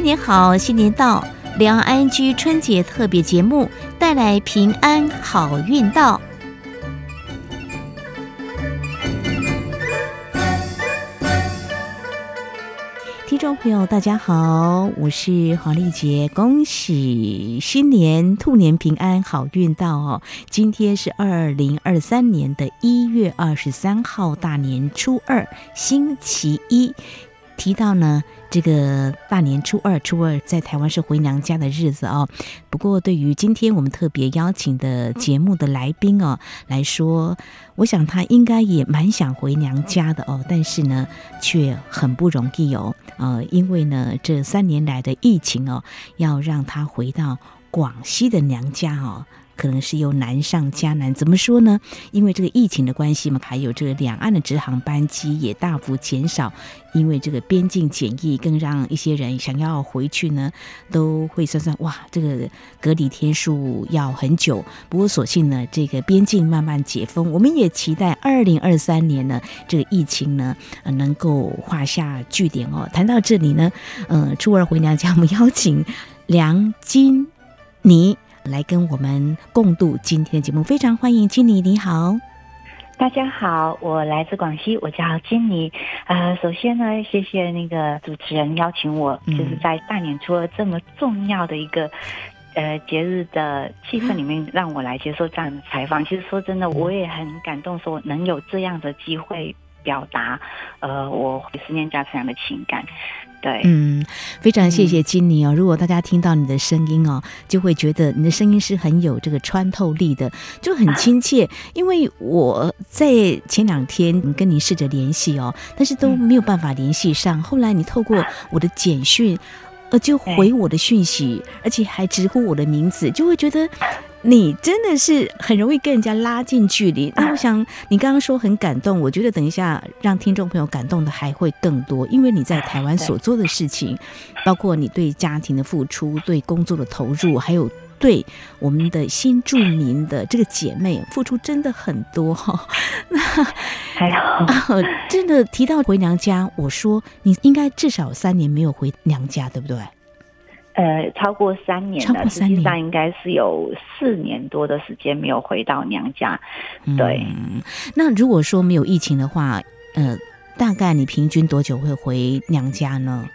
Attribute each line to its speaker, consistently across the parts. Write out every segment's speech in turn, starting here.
Speaker 1: 新年好，新年到，两岸安居春节特别节目带来平安好运到。听众朋友，大家好，我是黄丽杰，恭喜新年兔年平安好运到哦！今天是二零二三年的一月二十三号，大年初二，星期一。提到呢，这个大年初二，初二在台湾是回娘家的日子哦。不过，对于今天我们特别邀请的节目的来宾哦来说，我想他应该也蛮想回娘家的哦，但是呢，却很不容易哦。呃，因为呢，这三年来的疫情哦，要让他回到广西的娘家哦。可能是又难上加难，怎么说呢？因为这个疫情的关系嘛，还有这个两岸的直航班机也大幅减少，因为这个边境检疫，更让一些人想要回去呢，都会算算哇，这个隔离天数要很久。不过所幸呢，这个边境慢慢解封，我们也期待二零二三年呢，这个疫情呢，能够画下句点哦。谈到这里呢，呃，初二回娘家，我们邀请梁金妮。来跟我们共度今天的节目，非常欢迎金妮，你好，
Speaker 2: 大家好，我来自广西，我叫金妮。呃，首先呢，谢谢那个主持人邀请我，嗯、就是在大年初二这么重要的一个呃节日的气氛里面，让我来接受这样的采访。其实说真的，我也很感动，说能有这样的机会表达，呃，我思念家这样的情感。对，
Speaker 1: 嗯，非常谢谢金妮哦。如果大家听到你的声音哦，就会觉得你的声音是很有这个穿透力的，就很 亲切。因为我在前两天跟你试着联系哦，但是都没有办法联系上。后来你透过我的简讯，呃，就回我的讯息，而且还直呼我的名字，就会觉得。你真的是很容易跟人家拉近距离。那我想你刚刚说很感动，我觉得等一下让听众朋友感动的还会更多，因为你在台湾所做的事情，包括你对家庭的付出、对工作的投入，还有对我们的新住民的这个姐妹付出，真的很多 哈。那还好，真的提到回娘家，我说你应该至少三年没有回娘家，对不对？
Speaker 2: 呃，超过三年了，实际上应该是有四年多的时间没有回到娘家。对，
Speaker 1: 嗯，那如果说没有疫情的话，呃，大概你平均多久会回娘家呢？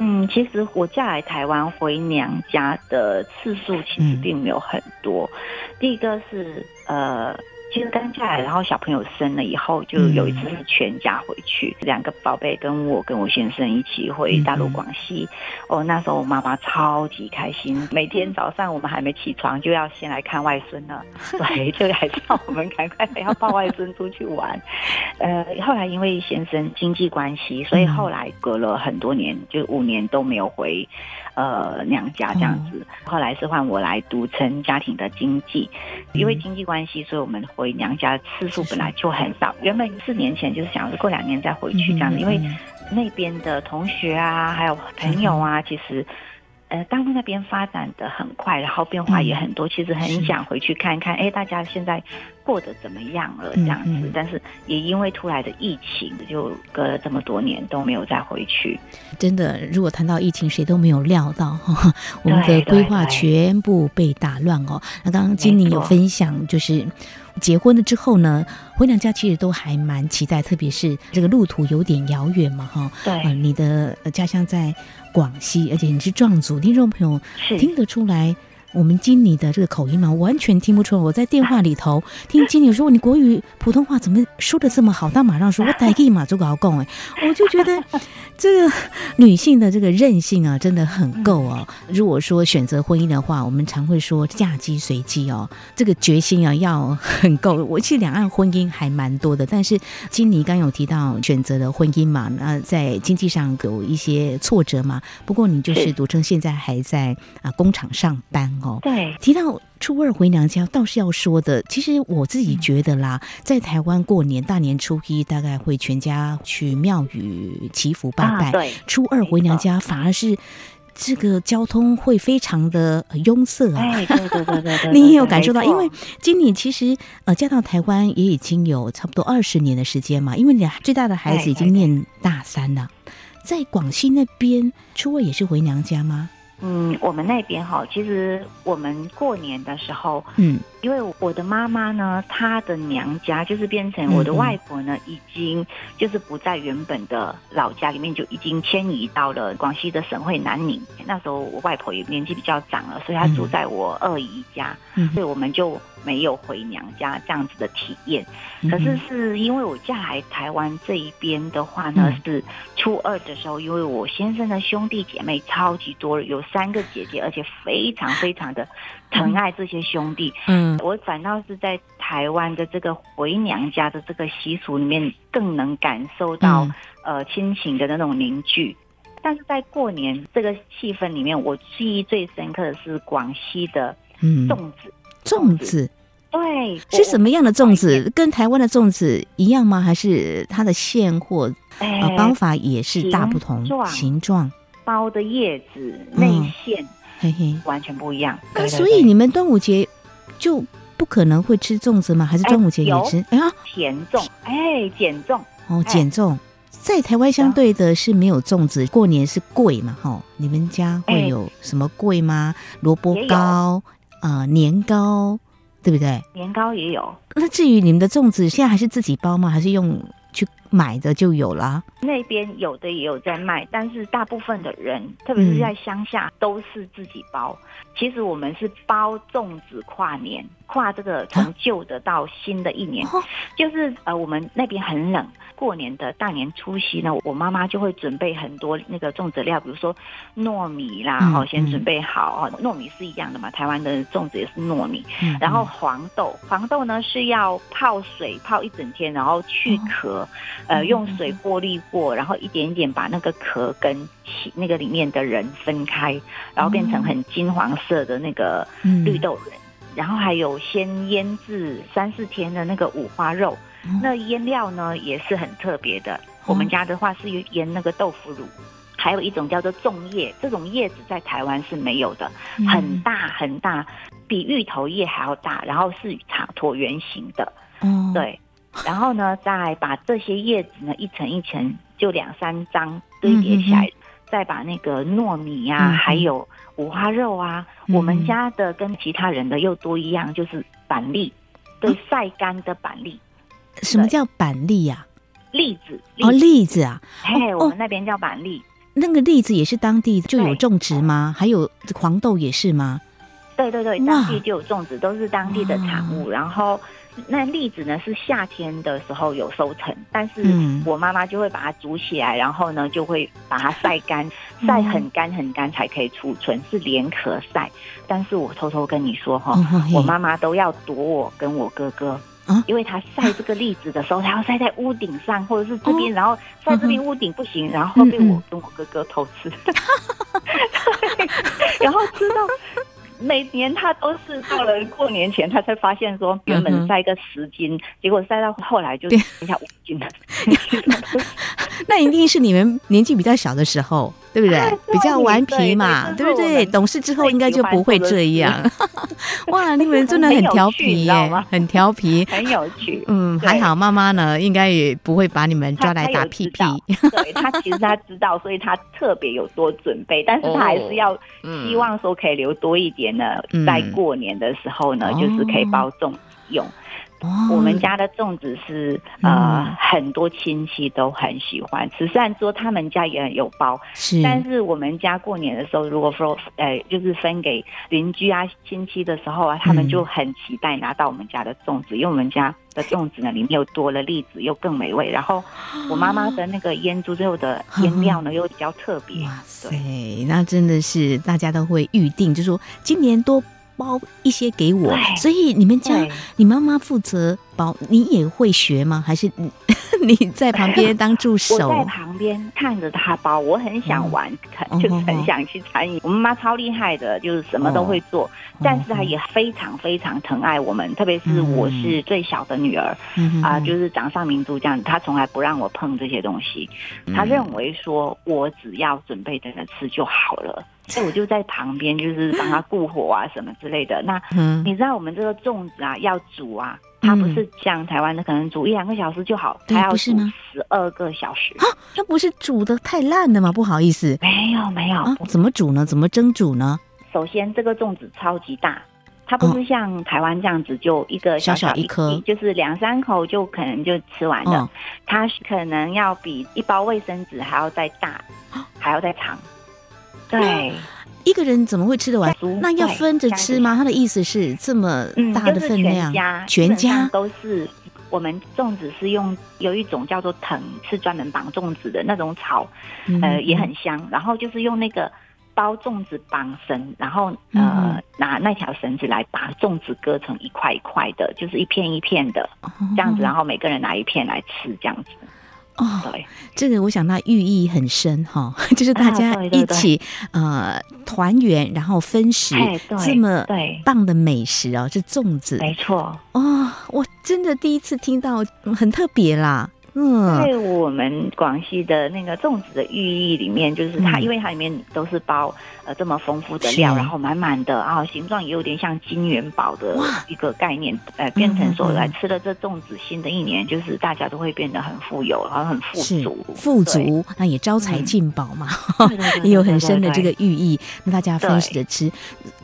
Speaker 2: 嗯，其实我嫁来台湾回娘家的次数其实并没有很多。嗯，第一个是呃。其实刚下来，然后小朋友生了以后，就有一次是全家回去，嗯、两个宝贝跟我跟我先生一起回大陆广西。嗯、哦，那时候我妈妈超级开心，每天早上我们还没起床就要先来看外孙了，对，就还是要我们赶快要抱外孙出去玩。呃，后来因为先生经济关系，所以后来隔了很多年，就五年都没有回。呃，娘家这样子，后来是换我来独撑家庭的经济，因为经济关系，所以我们回娘家次数本来就很少。原本四年前就是想过两年再回去这样子，因为那边的同学啊，还有朋友啊，其实。呃，大陆那边发展的很快，然后变化也很多，嗯、其实很想回去看看，哎，大家现在过得怎么样了这样子。嗯嗯、但是也因为突来的疫情，就隔了这么多年都没有再回去。
Speaker 1: 真的，如果谈到疫情，谁都没有料到哈，我们的规划全部被打乱哦。那刚刚金妮有分享，就是结婚了之后呢，回娘家其实都还蛮期待，特别是这个路途有点遥远嘛，哈。
Speaker 2: 对、
Speaker 1: 呃，你的家乡在。广西，而且你是壮族，听众朋友听得出来。我们金妮的这个口音嘛，完全听不出来。我在电话里头听金妮说：“你国语、普通话怎么说的这么好？”他马上说：“我台语嘛，做个好讲。”哎，我就觉得这个女性的这个韧性啊，真的很够哦。如果说选择婚姻的话，我们常会说嫁鸡随鸡哦，这个决心啊要很够。我其实两岸婚姻还蛮多的，但是金妮刚有提到选择了婚姻嘛，那在经济上有一些挫折嘛。不过你就是独称现在还在啊工厂上班。哦，
Speaker 2: 对，
Speaker 1: 提到初二回娘家，倒是要说的。其实我自己觉得啦，在台湾过年，大年初一大概会全家去庙宇祈福拜拜。对，初二回娘家反而是这个交通会非常的拥塞啊。
Speaker 2: 对对对对 对，
Speaker 1: 你也有感受到，因为今年其实呃嫁到台湾也已经有差不多二十年的时间嘛，因为你最大的孩子已经念大三了。在广西那边初二也是回娘家吗？
Speaker 2: 嗯，我们那边哈，其实我们过年的时候，
Speaker 1: 嗯，
Speaker 2: 因为我的妈妈呢，她的娘家就是变成我的外婆呢，已经就是不在原本的老家里面，就已经迁移到了广西的省会南宁。那时候我外婆也年纪比较长了，所以她住在我二姨家，嗯，所以我们就没有回娘家这样子的体验。可是是因为我嫁来台湾这一边的话呢，是初二的时候，因为我先生的兄弟姐妹超级多，有三个姐姐，而且非常非常的疼爱这些兄弟。嗯，我反倒是在台湾的这个回娘家的这个习俗里面，更能感受到呃亲情的那种凝聚。但是在过年这个气氛里面，我记忆最深刻的是广西的粽子，
Speaker 1: 粽子。
Speaker 2: 对，
Speaker 1: 是什么样的粽子？跟台湾的粽子一样吗？还是它的馅或呃包法也是大不同？形状、
Speaker 2: 包的叶子、内馅，嘿嘿，完全不一样。
Speaker 1: 那所以你们端午节就不可能会吃粽子吗？还是端午节也吃？哎呀，
Speaker 2: 甜粽，哎，减粽
Speaker 1: 哦，减粽在台湾相对的是没有粽子，过年是贵嘛？哈，你们家会有什么贵吗？萝卜糕啊，年糕。对不对？
Speaker 2: 年糕也有。
Speaker 1: 那至于你们的粽子，现在还是自己包吗？还是用去买的就有了？
Speaker 2: 那边有的也有在卖，但是大部分的人，特别是在乡下，都是自己包。嗯、其实我们是包粽子跨年，跨这个从旧的到新的一年，啊、就是呃，我们那边很冷。过年的大年初夕呢，我妈妈就会准备很多那个粽子料，比如说糯米啦，哦、嗯，先准备好哦。糯米是一样的嘛，台湾的粽子也是糯米。嗯、然后黄豆，黄豆呢是要泡水泡一整天，然后去壳，哦、呃，用水过滤过，然后一点一点把那个壳跟那个里面的人分开，然后变成很金黄色的那个绿豆仁。嗯、然后还有先腌制三四天的那个五花肉。那腌料呢也是很特别的。我们家的话是腌那个豆腐乳，还有一种叫做粽叶，这种叶子在台湾是没有的，很大很大，比芋头叶还要大，然后是长椭圆形的。嗯，对。然后呢，再把这些叶子呢一层一层，就两三张堆叠起来，再把那个糯米呀，还有五花肉啊，我们家的跟其他人的又多一样，就是板栗，对，晒干的板栗。
Speaker 1: 什么叫板栗呀？
Speaker 2: 栗子
Speaker 1: 哦，栗子啊，
Speaker 2: 嘿，我们那边叫板栗。
Speaker 1: 那个栗子也是当地就有种植吗？还有黄豆也是吗？
Speaker 2: 对对对，当地就有种植，都是当地的产物。然后那栗子呢，是夏天的时候有收成，但是我妈妈就会把它煮起来，然后呢就会把它晒干，晒很干很干才可以储存，是连壳晒。但是我偷偷跟你说哈，我妈妈都要躲我跟我哥哥。因为他晒这个栗子的时候，他要晒在屋顶上，或者是这边，然后晒这边屋顶不行，然后被我跟我哥哥偷吃，每年他都是到了过年前，他才发现说原本塞个十斤，结果塞到后来就剩下五斤了。
Speaker 1: 那一定是你们年纪比较小的时候，对不对？比较顽皮嘛，对不对？懂事之后应该就不会这样。哇，你们真的很调皮耶，很调皮，
Speaker 2: 很有趣。
Speaker 1: 嗯，还好妈妈呢，应该也不会把你们抓来打屁屁。
Speaker 2: 对，他其实他知道，所以他特别有多准备，但是他还是要希望说可以留多一点呢，在过年的时候呢，就是可以包粽用。我们家的粽子是呃很多亲戚都很喜欢吃，虽然说他们家也有包，是，但是我们家过年的时候，如果说呃就是分给邻居啊亲戚的时候啊，他们就很期待拿到我们家的粽子，因为我们家的粽子呢里面又多了栗子，又更美味。然后 我妈妈的那个腌猪肉的腌料呢又比较特别，哇塞，
Speaker 1: 那真的是大家都会预定，就说今年多。包一些给我，所以你们家你妈妈负责包，你也会学吗？还是你 你在旁边当助手？
Speaker 2: 我在旁边看着她包，我很想玩，就是很想去参与。我妈妈超厉害的，就是什么都会做，但是她也非常非常疼爱我们，特别是我是最小的女儿啊，就是掌上明珠这样，她从来不让我碰这些东西。她认为说我只要准备着吃就好了。所以我就在旁边，就是帮他顾火啊什么之类的。那你知道我们这个粽子啊，要煮啊，它不是像台湾的可能煮一两个小时就好，它要煮十二个小时
Speaker 1: 啊？它不是煮的太烂了吗？不好意思，
Speaker 2: 没有没有、
Speaker 1: 啊，怎么煮呢？怎么蒸煮呢？
Speaker 2: 首先，这个粽子超级大，它不是像台湾这样子就一个小小一颗，就是两三口就可能就吃完了。它可能要比一包卫生纸还要再大，还要再长。对。
Speaker 1: 一个人怎么会吃得完？那要分着吃吗？他的意思是这么大的分量，
Speaker 2: 嗯就是、全家全家都是我们粽子是用有一种叫做藤，是专门绑粽子的那种草，嗯、呃也很香。然后就是用那个包粽子绑绳，然后呃、嗯、拿那条绳子来把粽子割成一块一块的，就是一片一片的这样子，然后每个人拿一片来吃这样子。
Speaker 1: 哦，对，这个我想那寓意很深哈，就是大家一起、啊、呃团圆，然后分食这么棒的美食哦，是粽子，
Speaker 2: 没错。
Speaker 1: 哦，我真的第一次听到，很特别啦。嗯，
Speaker 2: 在我们广西的那个粽子的寓意里面，就是它，嗯、因为它里面都是包呃这么丰富的料，然后满满的啊，形状也有点像金元宝的一个概念，呃，变成说来吃了这粽子，新的一年就是大家都会变得很富有，然后很富足，
Speaker 1: 富足，那也招财进宝嘛，嗯、也有很深的这个寓意，那大家分食着吃。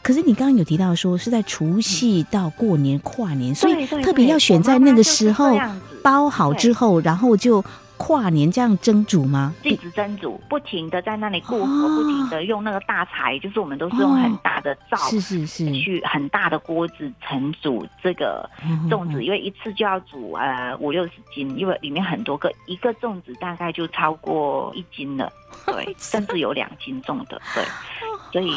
Speaker 1: 可是你刚刚有提到说是在除夕到过年跨年，所以特别要选在那个时候包好之后，然后就跨年这样蒸煮吗？
Speaker 2: 一直蒸煮，不停的在那里过河，不停的用那个大柴，就是我们都是用很大的灶，是是是，去很大的锅子盛煮这个粽子，因为一次就要煮呃五六十斤，因为里面很多个，一个粽子大概就超过一斤了，对，甚至有两斤重的，对。所以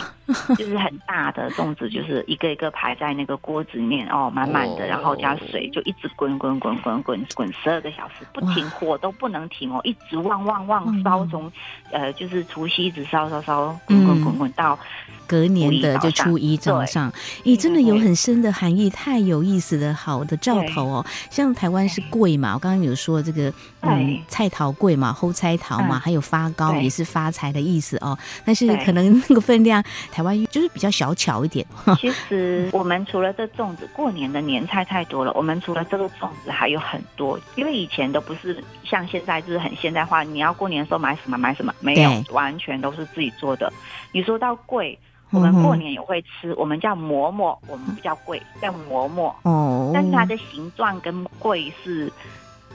Speaker 2: 就是很大的粽子，就是一个一个排在那个锅子里面哦，满满的，然后加水就一直滚滚滚滚滚滚十二个小时不停，火都不能停哦，一直旺旺旺烧，从呃就是除夕一直烧烧烧，滚滚滚滚到
Speaker 1: 隔年的就初一早上。咦，真的有很深的含义，太有意思的好的兆头哦。像台湾是贵嘛，我刚刚有说这个嗯菜桃贵嘛，后菜桃嘛，还有发糕也是发财的意思哦。但是可能那个分量。台湾就是比较小巧一点。
Speaker 2: 其实我们除了这粽子，过年的年菜太多了。我们除了这个粽子，还有很多。因为以前都不是像现在，就是很现代化。你要过年的时候买什么买什么，没有，完全都是自己做的。你说到贵，我们过年也会吃，我们叫馍馍，我们不叫贵，叫馍馍。哦，但是它的形状跟贵是。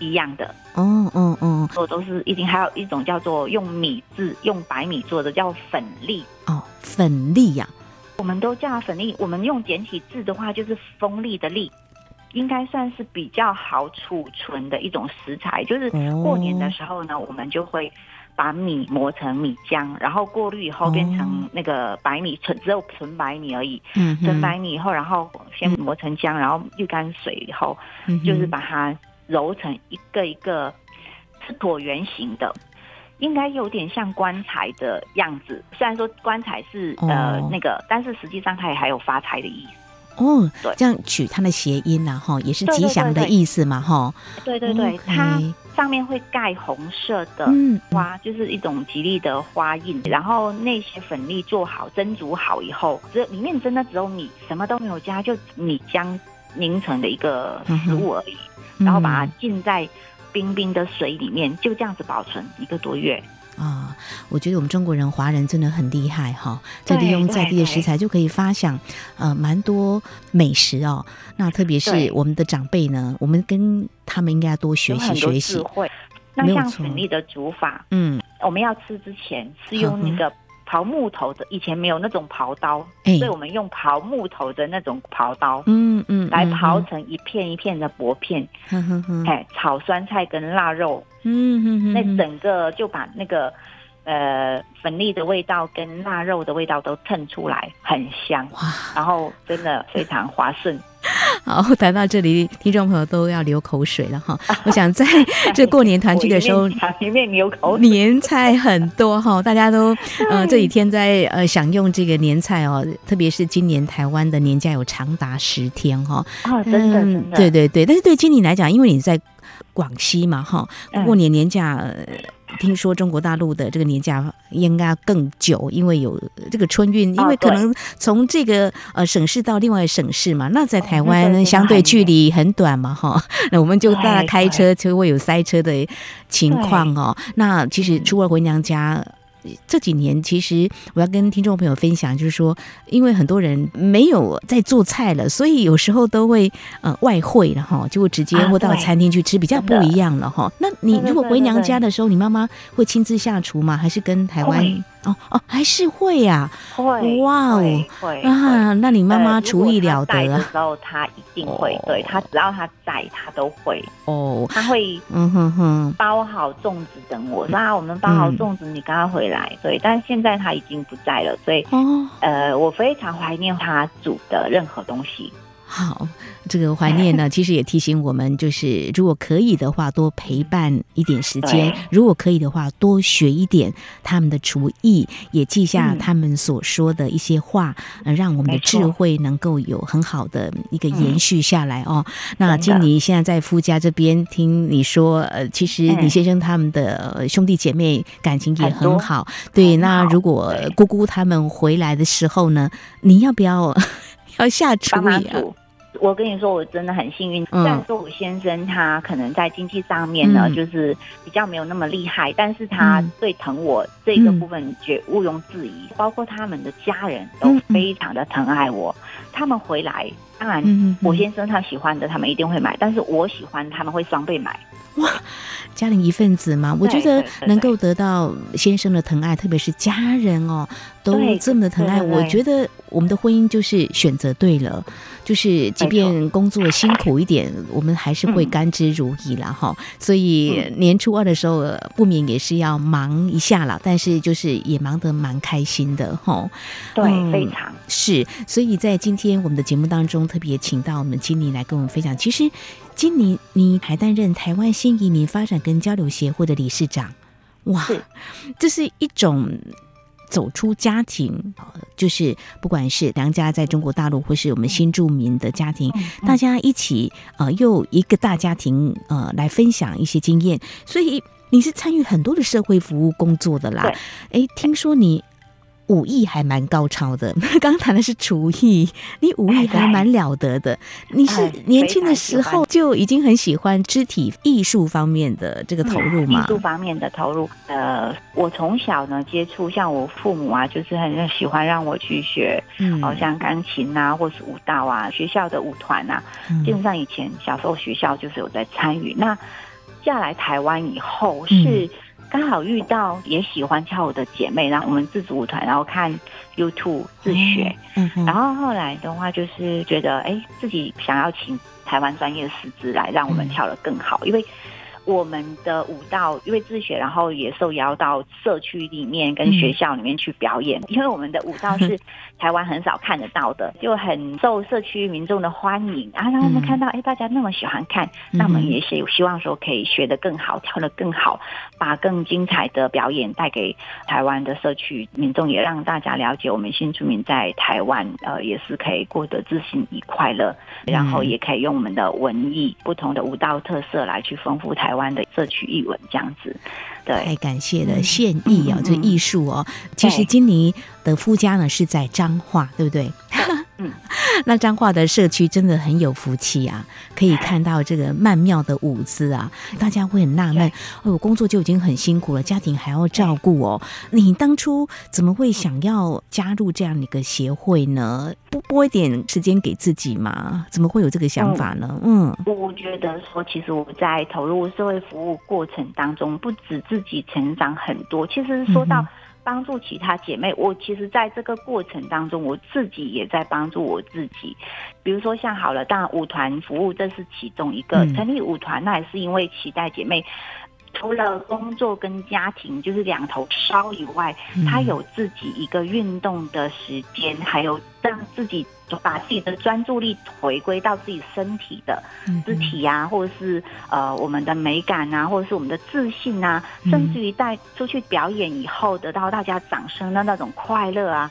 Speaker 2: 一样的，
Speaker 1: 哦哦哦，
Speaker 2: 我都是一定，还有一种叫做用米制、用白米做的，叫粉粒。
Speaker 1: 哦，粉粒呀、啊，
Speaker 2: 我们都叫它粉粒。我们用简体字的话，就是锋利的利，应该算是比较好储存的一种食材。就是过年的时候呢，哦、我们就会把米磨成米浆，然后过滤以后变成那个白米，纯只有纯白米而已。嗯，纯白米以后，然后先磨成浆，然后滤干水以后，嗯、就是把它。揉成一个一个是椭圆形的，应该有点像棺材的样子。虽然说棺材是、哦、呃那个，但是实际上它也还有发财的意思。
Speaker 1: 哦，对，这样取它的谐音呐，哈，也是吉祥的意思嘛，哈。
Speaker 2: 对对对，它上面会盖红色的花，就是一种吉利的花印。然后那些粉粒做好蒸煮好以后，只里面真的只有米，什么都没有加，就米浆凝成的一个食物而已。然后把它浸在冰冰的水里面，就这样子保存一个多月
Speaker 1: 啊！我觉得我们中国人华人真的很厉害哈，在利用在地的食材就可以发想呃蛮多美食哦。那特别是我们的长辈呢，我们跟他们应该要多学习学习。
Speaker 2: 会那像粉粒的煮法，嗯，我们要吃之前是用那个。刨木头的，以前没有那种刨刀，欸、所以我们用刨木头的那种刨刀，嗯嗯，来刨成一片一片的薄片，嗯哼哼，哎，炒酸菜跟腊肉，嗯哼哼，那整个就把那个呃粉粒的味道跟腊肉的味道都蹭出来，很香，哇，然后真的非常滑顺。
Speaker 1: 好，谈到这里，听众朋友都要流口水了哈。我想在 这过年团聚的时候，
Speaker 2: 里面流口水
Speaker 1: 年菜很多哈，大家都 呃这几天在呃享用这个年菜哦，特别是今年台湾的年假有长达十天哈。
Speaker 2: 啊，真的真的，
Speaker 1: 对对对。但是对经理来讲，因为你在广西嘛哈，过年年假听说中国大陆的这个年假应该更久，因为有这个春运，因为可能从这个呃省市到另外省市嘛。那在台湾相对距离很短嘛，哈，那我们就大家开车就会有塞车的情况哦。那其实初二回娘家。这几年，其实我要跟听众朋友分享，就是说，因为很多人没有在做菜了，所以有时候都会呃外汇了哈，就会直接或到餐厅去吃，比较不一样了哈。那你如果回娘家的时候，你妈妈会亲自下厨吗？还是跟台湾？哦哦，还是会呀，会哇哦，会啊，那你妈妈厨艺了得啊。
Speaker 2: 的时候她一定会，对她只要她在，她都会。哦，她会嗯哼哼。包好粽子等我，说啊，我们包好粽子，你赶快回来。对，但现在她已经不在了，所以哦，呃，我非常怀念她煮的任何东西。
Speaker 1: 好，这个怀念呢，其实也提醒我们，就是如果可以的话，多陪伴一点时间；如果可以的话，多学一点他们的厨艺，也记下他们所说的一些话，嗯、让我们的智慧能够有很好的一个延续下来哦。嗯、那金妮现在在夫家这边听你说，呃，其实李先生他们的兄弟姐妹感情也很好。很对，那如果姑姑他们回来的时候呢，你要不要 要下厨呀啊？
Speaker 2: 我跟你说，我真的很幸运。虽然说我先生他可能在经济上面呢，嗯、就是比较没有那么厉害，但是他最疼我这个部分绝毋庸置疑。嗯、包括他们的家人都非常的疼爱我。嗯、他们回来，当然我先生他喜欢的，他们一定会买；但是我喜欢，他们会双倍买。哇，
Speaker 1: 家里一份子嘛，我觉得能够得到先生的疼爱，特别是家人哦，都这么的疼爱，我觉得我们的婚姻就是选择对了。就是，即便工作辛苦一点，我们还是会甘之如饴了哈。所以年初二的时候，不免也是要忙一下了，但是就是也忙得蛮开心的哈。
Speaker 2: 对，非常
Speaker 1: 是。所以在今天我们的节目当中，特别请到我们经理来跟我们分享。其实，金妮你还担任台湾新移民发展跟交流协会的理事长，哇，这是一种。走出家庭，呃就是不管是娘家在中国大陆，或是我们新住民的家庭，大家一起呃，又一个大家庭呃，来分享一些经验。所以你是参与很多的社会服务工作的啦。哎，听说你。武艺还蛮高超的，刚 刚谈的是厨艺，你武艺还蛮了得的。你是年轻的时候就已经很喜欢肢体艺术方面的这个投入吗？
Speaker 2: 艺术方面的投入，呃，我从小呢接触，像我父母啊，就是很喜欢让我去学，嗯，好像钢琴啊，或是舞蹈啊，学校的舞团啊，基本上以前小时候学校就是有在参与。那嫁来台湾以后是。刚好遇到也喜欢跳舞的姐妹，然后我们自主舞团，然后看 YouTube 自学，嗯，然后后来的话就是觉得，哎，自己想要请台湾专业师资来让我们跳得更好，因为。我们的舞蹈因为自学，然后也受邀到社区里面跟学校里面去表演。嗯、因为我们的舞蹈是 台湾很少看得到的，就很受社区民众的欢迎啊。让他们看到，哎，大家那么喜欢看，那我们也是有希望说可以学得更好，跳得更好，把更精彩的表演带给台湾的社区民众，也让大家了解我们新住民在台湾，呃，也是可以过得自信与快乐，然后也可以用我们的文艺不同的舞蹈特色来去丰富台湾。台湾的社区艺文这样子，对，太
Speaker 1: 感谢了献艺啊，这艺术哦。其实金妮的夫家呢是在彰化，对不对？嗯，那彰化的社区真的很有福气啊，可以看到这个曼妙的舞姿啊，大家会很纳闷，哦，我工作就已经很辛苦了，家庭还要照顾哦。你当初怎么会想要加入这样一个协会呢？不拨一点时间给自己吗？怎么会有这个想法呢？嗯，
Speaker 2: 我觉得说，其实我在投入社会服务过程当中，不止自己成长很多，其实说到。帮助其他姐妹，我其实在这个过程当中，我自己也在帮助我自己。比如说，像好了，当然舞团服务这是其中一个。嗯、成立舞团，那也是因为期待姐妹除了工作跟家庭就是两头烧以外，她、嗯、有自己一个运动的时间，还有让自己就把自己的专注力回归到自己身体的肢体呀、啊，或者是呃我们的美感啊，或者是我们的自信啊，甚至于带出去表演以后得到大家掌声的那种快乐啊，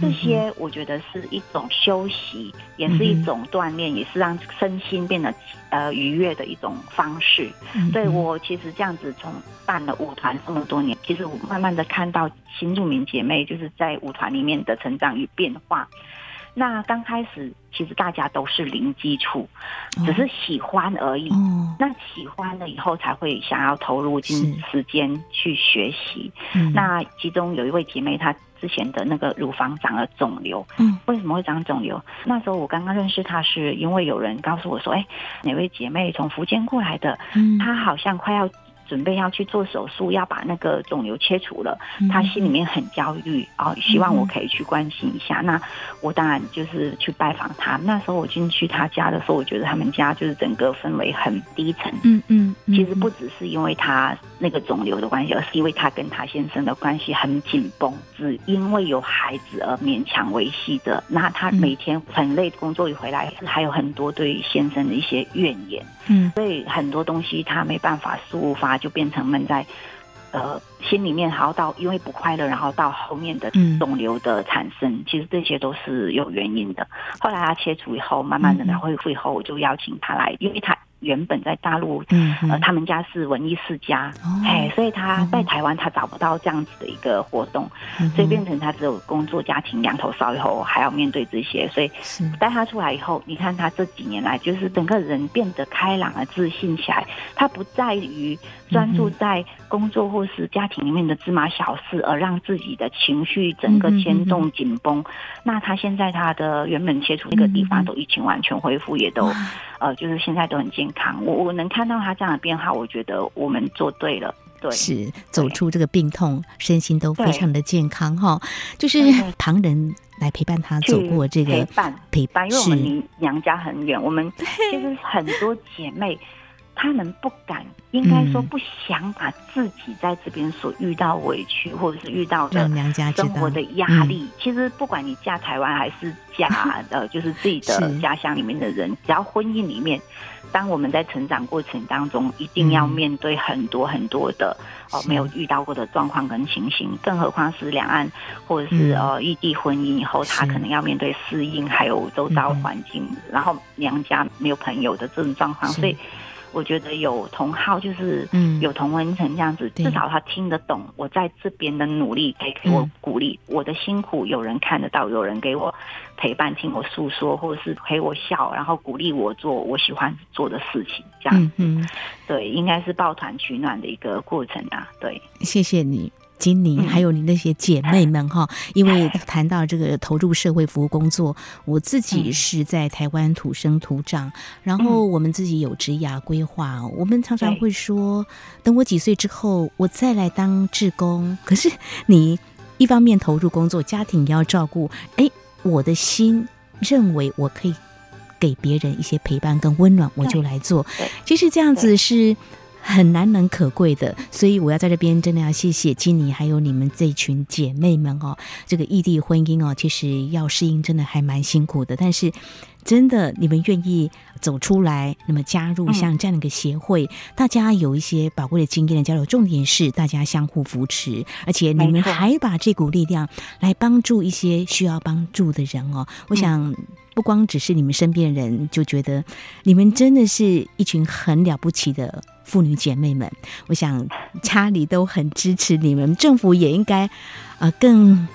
Speaker 2: 这些我觉得是一种休息，也是一种锻炼，也是让身心变得呃愉悦的一种方式。所以我其实这样子从办了舞团这么多年，其实我慢慢的看到新住民姐妹就是在舞团里面的成长与变化。那刚开始其实大家都是零基础，只是喜欢而已。哦、那喜欢了以后才会想要投入进时间去学习。那其中有一位姐妹，她之前的那个乳房长了肿瘤。嗯，为什么会长肿瘤？那时候我刚刚认识她，是因为有人告诉我说：“哎，哪位姐妹从福建过来的？她好像快要。”准备要去做手术，要把那个肿瘤切除了，他心里面很焦虑啊，希望我可以去关心一下。那我当然就是去拜访他。那时候我进去他家的时候，我觉得他们家就是整个氛围很低沉。嗯嗯，其实不只是因为他那个肿瘤的关系，而是因为他跟他先生的关系很紧绷，只因为有孩子而勉强维系的。那他每天很累，工作一回来还有很多对先生的一些怨言。嗯，所以很多东西他没办法抒发。就变成闷在，呃，心里面，然后到因为不快乐，然后到后面的肿瘤的产生，嗯、其实这些都是有原因的。后来他切除以后，慢慢的他恢复以后，我就邀请他来，因为他。原本在大陆，嗯，呃，他们家是文艺世家，哎、哦，所以他在台湾他找不到这样子的一个活动，嗯、所以变成他只有工作、家庭两头烧以后，还要面对这些，所以带他出来以后，你看他这几年来，就是整个人变得开朗而自信起来，他不在于专注在工作或是家庭里面的芝麻小事，而让自己的情绪整个牵动紧绷。那他现在他的原本切除那个地方都已经完全恢复，也都。呃，就是现在都很健康，我我能看到他这样的变化，我觉得我们做对了，对，
Speaker 1: 是走出这个病痛，身心都非常的健康哈。就是旁人来陪伴他走过这个
Speaker 2: 陪伴陪伴，因为我们离娘家很远，我们其实很多姐妹。他们不敢，应该说不想把自己在这边所遇到委屈，或者是遇到的生活的压力。其实不管你嫁台湾还是嫁 呃，就是自己的家乡里面的人，只要婚姻里面，当我们在成长过程当中，一定要面对很多很多的哦没有遇到过的状况跟情形，更何况是两岸或者是呃异地婚姻以后，他可能要面对适应，还有周遭环境，然后娘家没有朋友的这种状况，所以。我觉得有同好，就是嗯有同温层这样子，嗯、至少他听得懂我在这边的努力，可以给我鼓励。嗯、我的辛苦有人看得到，有人给我陪伴，听我诉说，或者是陪我笑，然后鼓励我做我喜欢做的事情，这样嗯、对，应该是抱团取暖的一个过程啊。对，
Speaker 1: 谢谢你。经理，还有你那些姐妹们哈，嗯、因为谈到这个投入社会服务工作，我自己是在台湾土生土长，然后我们自己有职涯规划，我们常常会说，等我几岁之后，我再来当志工。可是你一方面投入工作，家庭要照顾，哎，我的心认为我可以给别人一些陪伴跟温暖，我就来做。其实这样子是。很难能可贵的，所以我要在这边真的要谢谢金妮，还有你们这群姐妹们哦。这个异地婚姻哦，其实要适应真的还蛮辛苦的，但是真的你们愿意走出来，那么加入像这样的一个协会，嗯、大家有一些宝贵的经验的交流，重点是大家相互扶持，而且你们还把这股力量来帮助一些需要帮助的人哦。我想不光只是你们身边人，就觉得你们真的是一群很了不起的。妇女姐妹们，我想家里都很支持你们，政府也应该呃更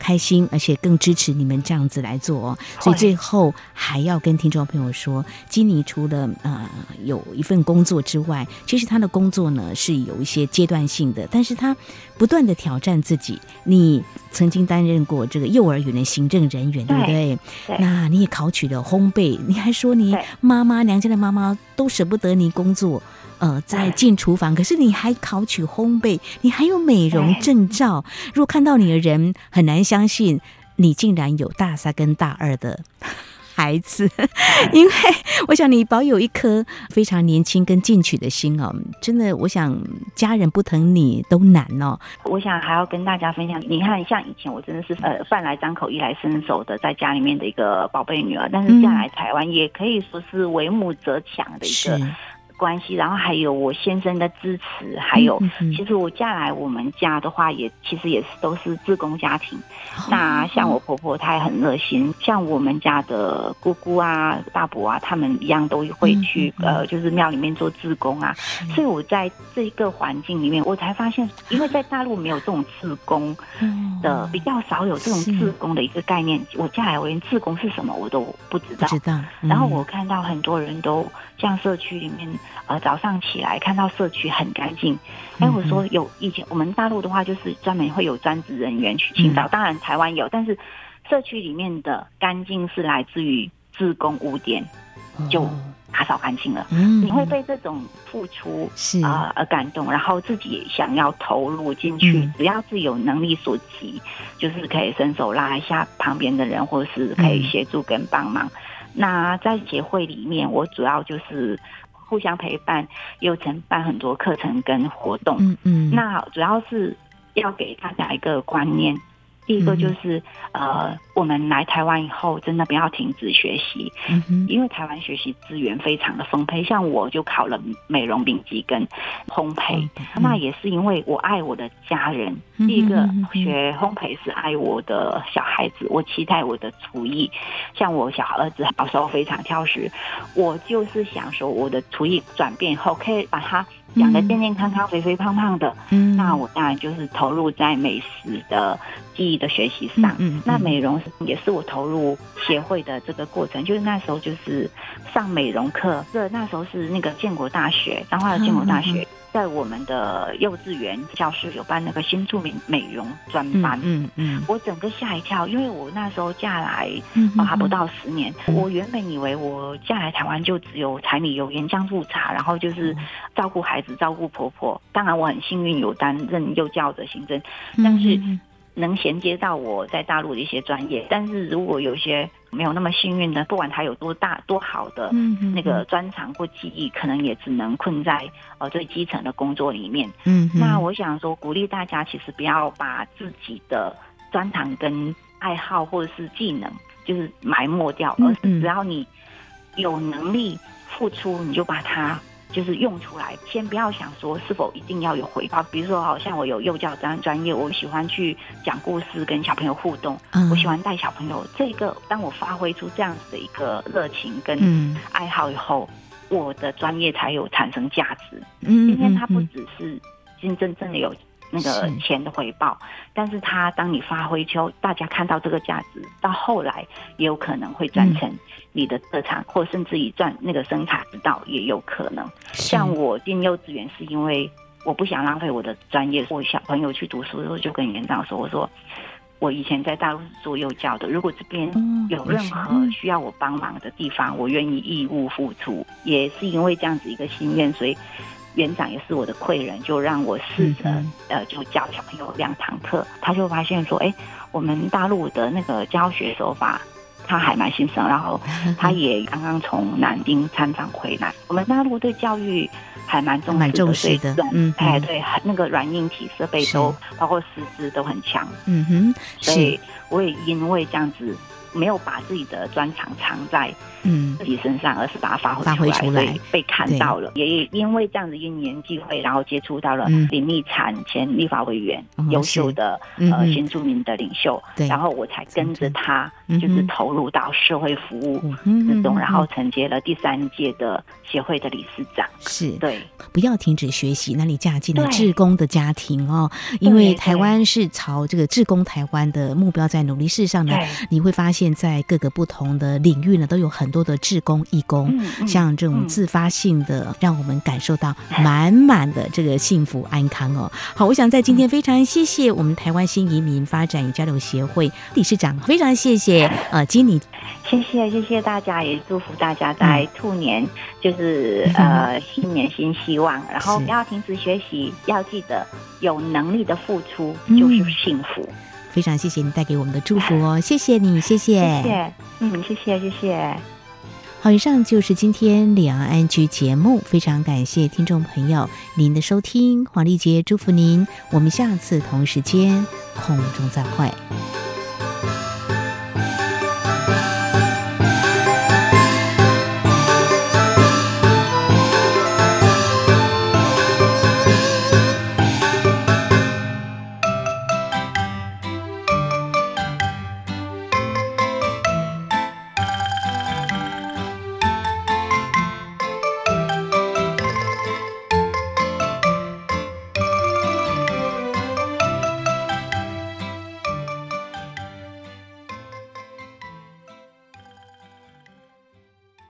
Speaker 1: 开心，而且更支持你们这样子来做哦。所以最后还要跟听众朋友说，基尼除了呃有一份工作之外，其实他的工作呢是有一些阶段性的，但是他不断的挑战自己。你曾经担任过这个幼儿园的行政人员，对不对？对。那你也考取了烘焙，你还说你妈妈娘家的妈妈都舍不得你工作。呃，在进厨房，可是你还考取烘焙，你还有美容证照。如果看到你的人，很难相信你竟然有大三跟大二的孩子，因为我想你保有一颗非常年轻跟进取的心哦，真的，我想家人不疼你都难哦。
Speaker 2: 我想还要跟大家分享，你看，像以前我真的是呃饭来张口、衣来伸手的，在家里面的一个宝贝女儿，但是嫁来台湾也可以说是为母则强的一个。关系，然后还有我先生的支持，还有其实我嫁来我们家的话，也其实也是都是自工家庭。那像我婆婆，她也很热心，像我们家的姑姑啊、大伯啊，他们一样都会去呃，就是庙里面做自工啊。所以我在这一个环境里面，我才发现，因为在大陆没有这种自工的，比较少有这种自工的一个概念。我嫁来，我连自工是什么我都不知道。知道。然后我看到很多人都像社区里面。呃，早上起来看到社区很干净，哎，我说有以前我们大陆的话，就是专门会有专职人员去清扫。当然台湾有，但是社区里面的干净是来自于自工污点就打扫干净了。嗯，你会被这种付出是啊而感动，然后自己想要投入进去，只要是有能力所及，就是可以伸手拉一下旁边的人，或者是可以协助跟帮忙。那在协会里面，我主要就是。互相陪伴，又承办很多课程跟活动。嗯嗯，那主要是要给大家一个观念。第一个就是，呃，我们来台湾以后，真的不要停止学习，因为台湾学习资源非常的丰沛。像我就考了美容丙级跟烘焙，那也是因为我爱我的家人。第一个学烘焙是爱我的小孩子，我期待我的厨艺。像我小儿子小时候非常挑食，我就是想说，我的厨艺转变以后，可以把他。养得健健康康、肥肥胖胖的，嗯，那我当然就是投入在美食的技艺的学习上。嗯，嗯，那美容也是我投入协会的这个过程，就是那时候就是上美容课，这那时候是那个建国大学，彰化的建国大学。在我们的幼稚园教室有办那个新著名美容专班，嗯嗯，嗯，我整个吓一跳，因为我那时候嫁来，嗯还不到十年，我原本以为我嫁来台湾就只有柴米油盐酱醋茶，然后就是照顾孩子、照顾婆婆。当然我很幸运有担任幼教的行政，但是能衔接到我在大陆的一些专业。但是如果有些没有那么幸运的，不管他有多大多好的那个专长或技艺，可能也只能困在呃最基层的工作里面。嗯，那我想说，鼓励大家其实不要把自己的专长跟爱好或者是技能就是埋没掉，而是只要你有能力付出，你就把它。就是用出来，先不要想说是否一定要有回报。比如说，好像我有幼教专专业，我喜欢去讲故事，跟小朋友互动。嗯，我喜欢带小朋友。这个，当我发挥出这样子的一个热情跟爱好以后，我的专业才有产生价值。嗯，今天它不只是真真正的有。那个钱的回报，但是他当你发挥之后，大家看到这个价值，到后来也有可能会转成你的特长，嗯、或甚至于赚那个生财之道也有可能。像我进幼稚园是因为我不想浪费我的专业，我小朋友去读书的时候就跟园长说：“我说我以前在大陆是做幼教的，如果这边有任何需要我帮忙的地方，我愿意义务付出。”也是因为这样子一个心愿，所以。园长也是我的贵人，就让我试着呃，就教小朋友两堂课，他就发现说，哎，我们大陆的那个教学手法，他还蛮新生，然后 他也刚刚从南京参访回来。我们大陆对教育还蛮重视的，蛮重视的，嗯，哎，对，那个软硬体设备都包括师资都很强，嗯哼，所以我也因为这样子。没有把自己的专长藏在嗯。自己身上，嗯、而是把它发挥出来，出来。被看到了。也因为这样的因缘机会，然后接触到了林立产前立法委员，优、嗯、秀的、嗯、呃新住民的领袖，对。然后我才跟着他，就是投入到社会服务之中，嗯、然后承接了第三届的协会的理事长。是。对，
Speaker 1: 不要停止学习。那你嫁进了志工的家庭哦，因为台湾是朝这个志工台湾的目标在努力。事实上呢，你会发现。现在各个不同的领域呢，都有很多的志工、义工，嗯嗯、像这种自发性的，让我们感受到满满的这个幸福安康哦。好，我想在今天非常谢谢我们台湾新移民发展与交流协会理事长，非常谢谢呃经理，
Speaker 2: 谢谢谢谢大家，也祝福大家在兔年就是、嗯、呃新年新希望，然后不要停止学习，要记得有能力的付出就是幸福。
Speaker 1: 非常谢谢你带给我们的祝福哦，谢谢你，谢谢，
Speaker 2: 谢谢，嗯，谢谢，谢谢。
Speaker 1: 好，以上就是今天两岸 ING 节目，非常感谢听众朋友您的收听，黄丽杰祝福您，我们下次同时间空中再会。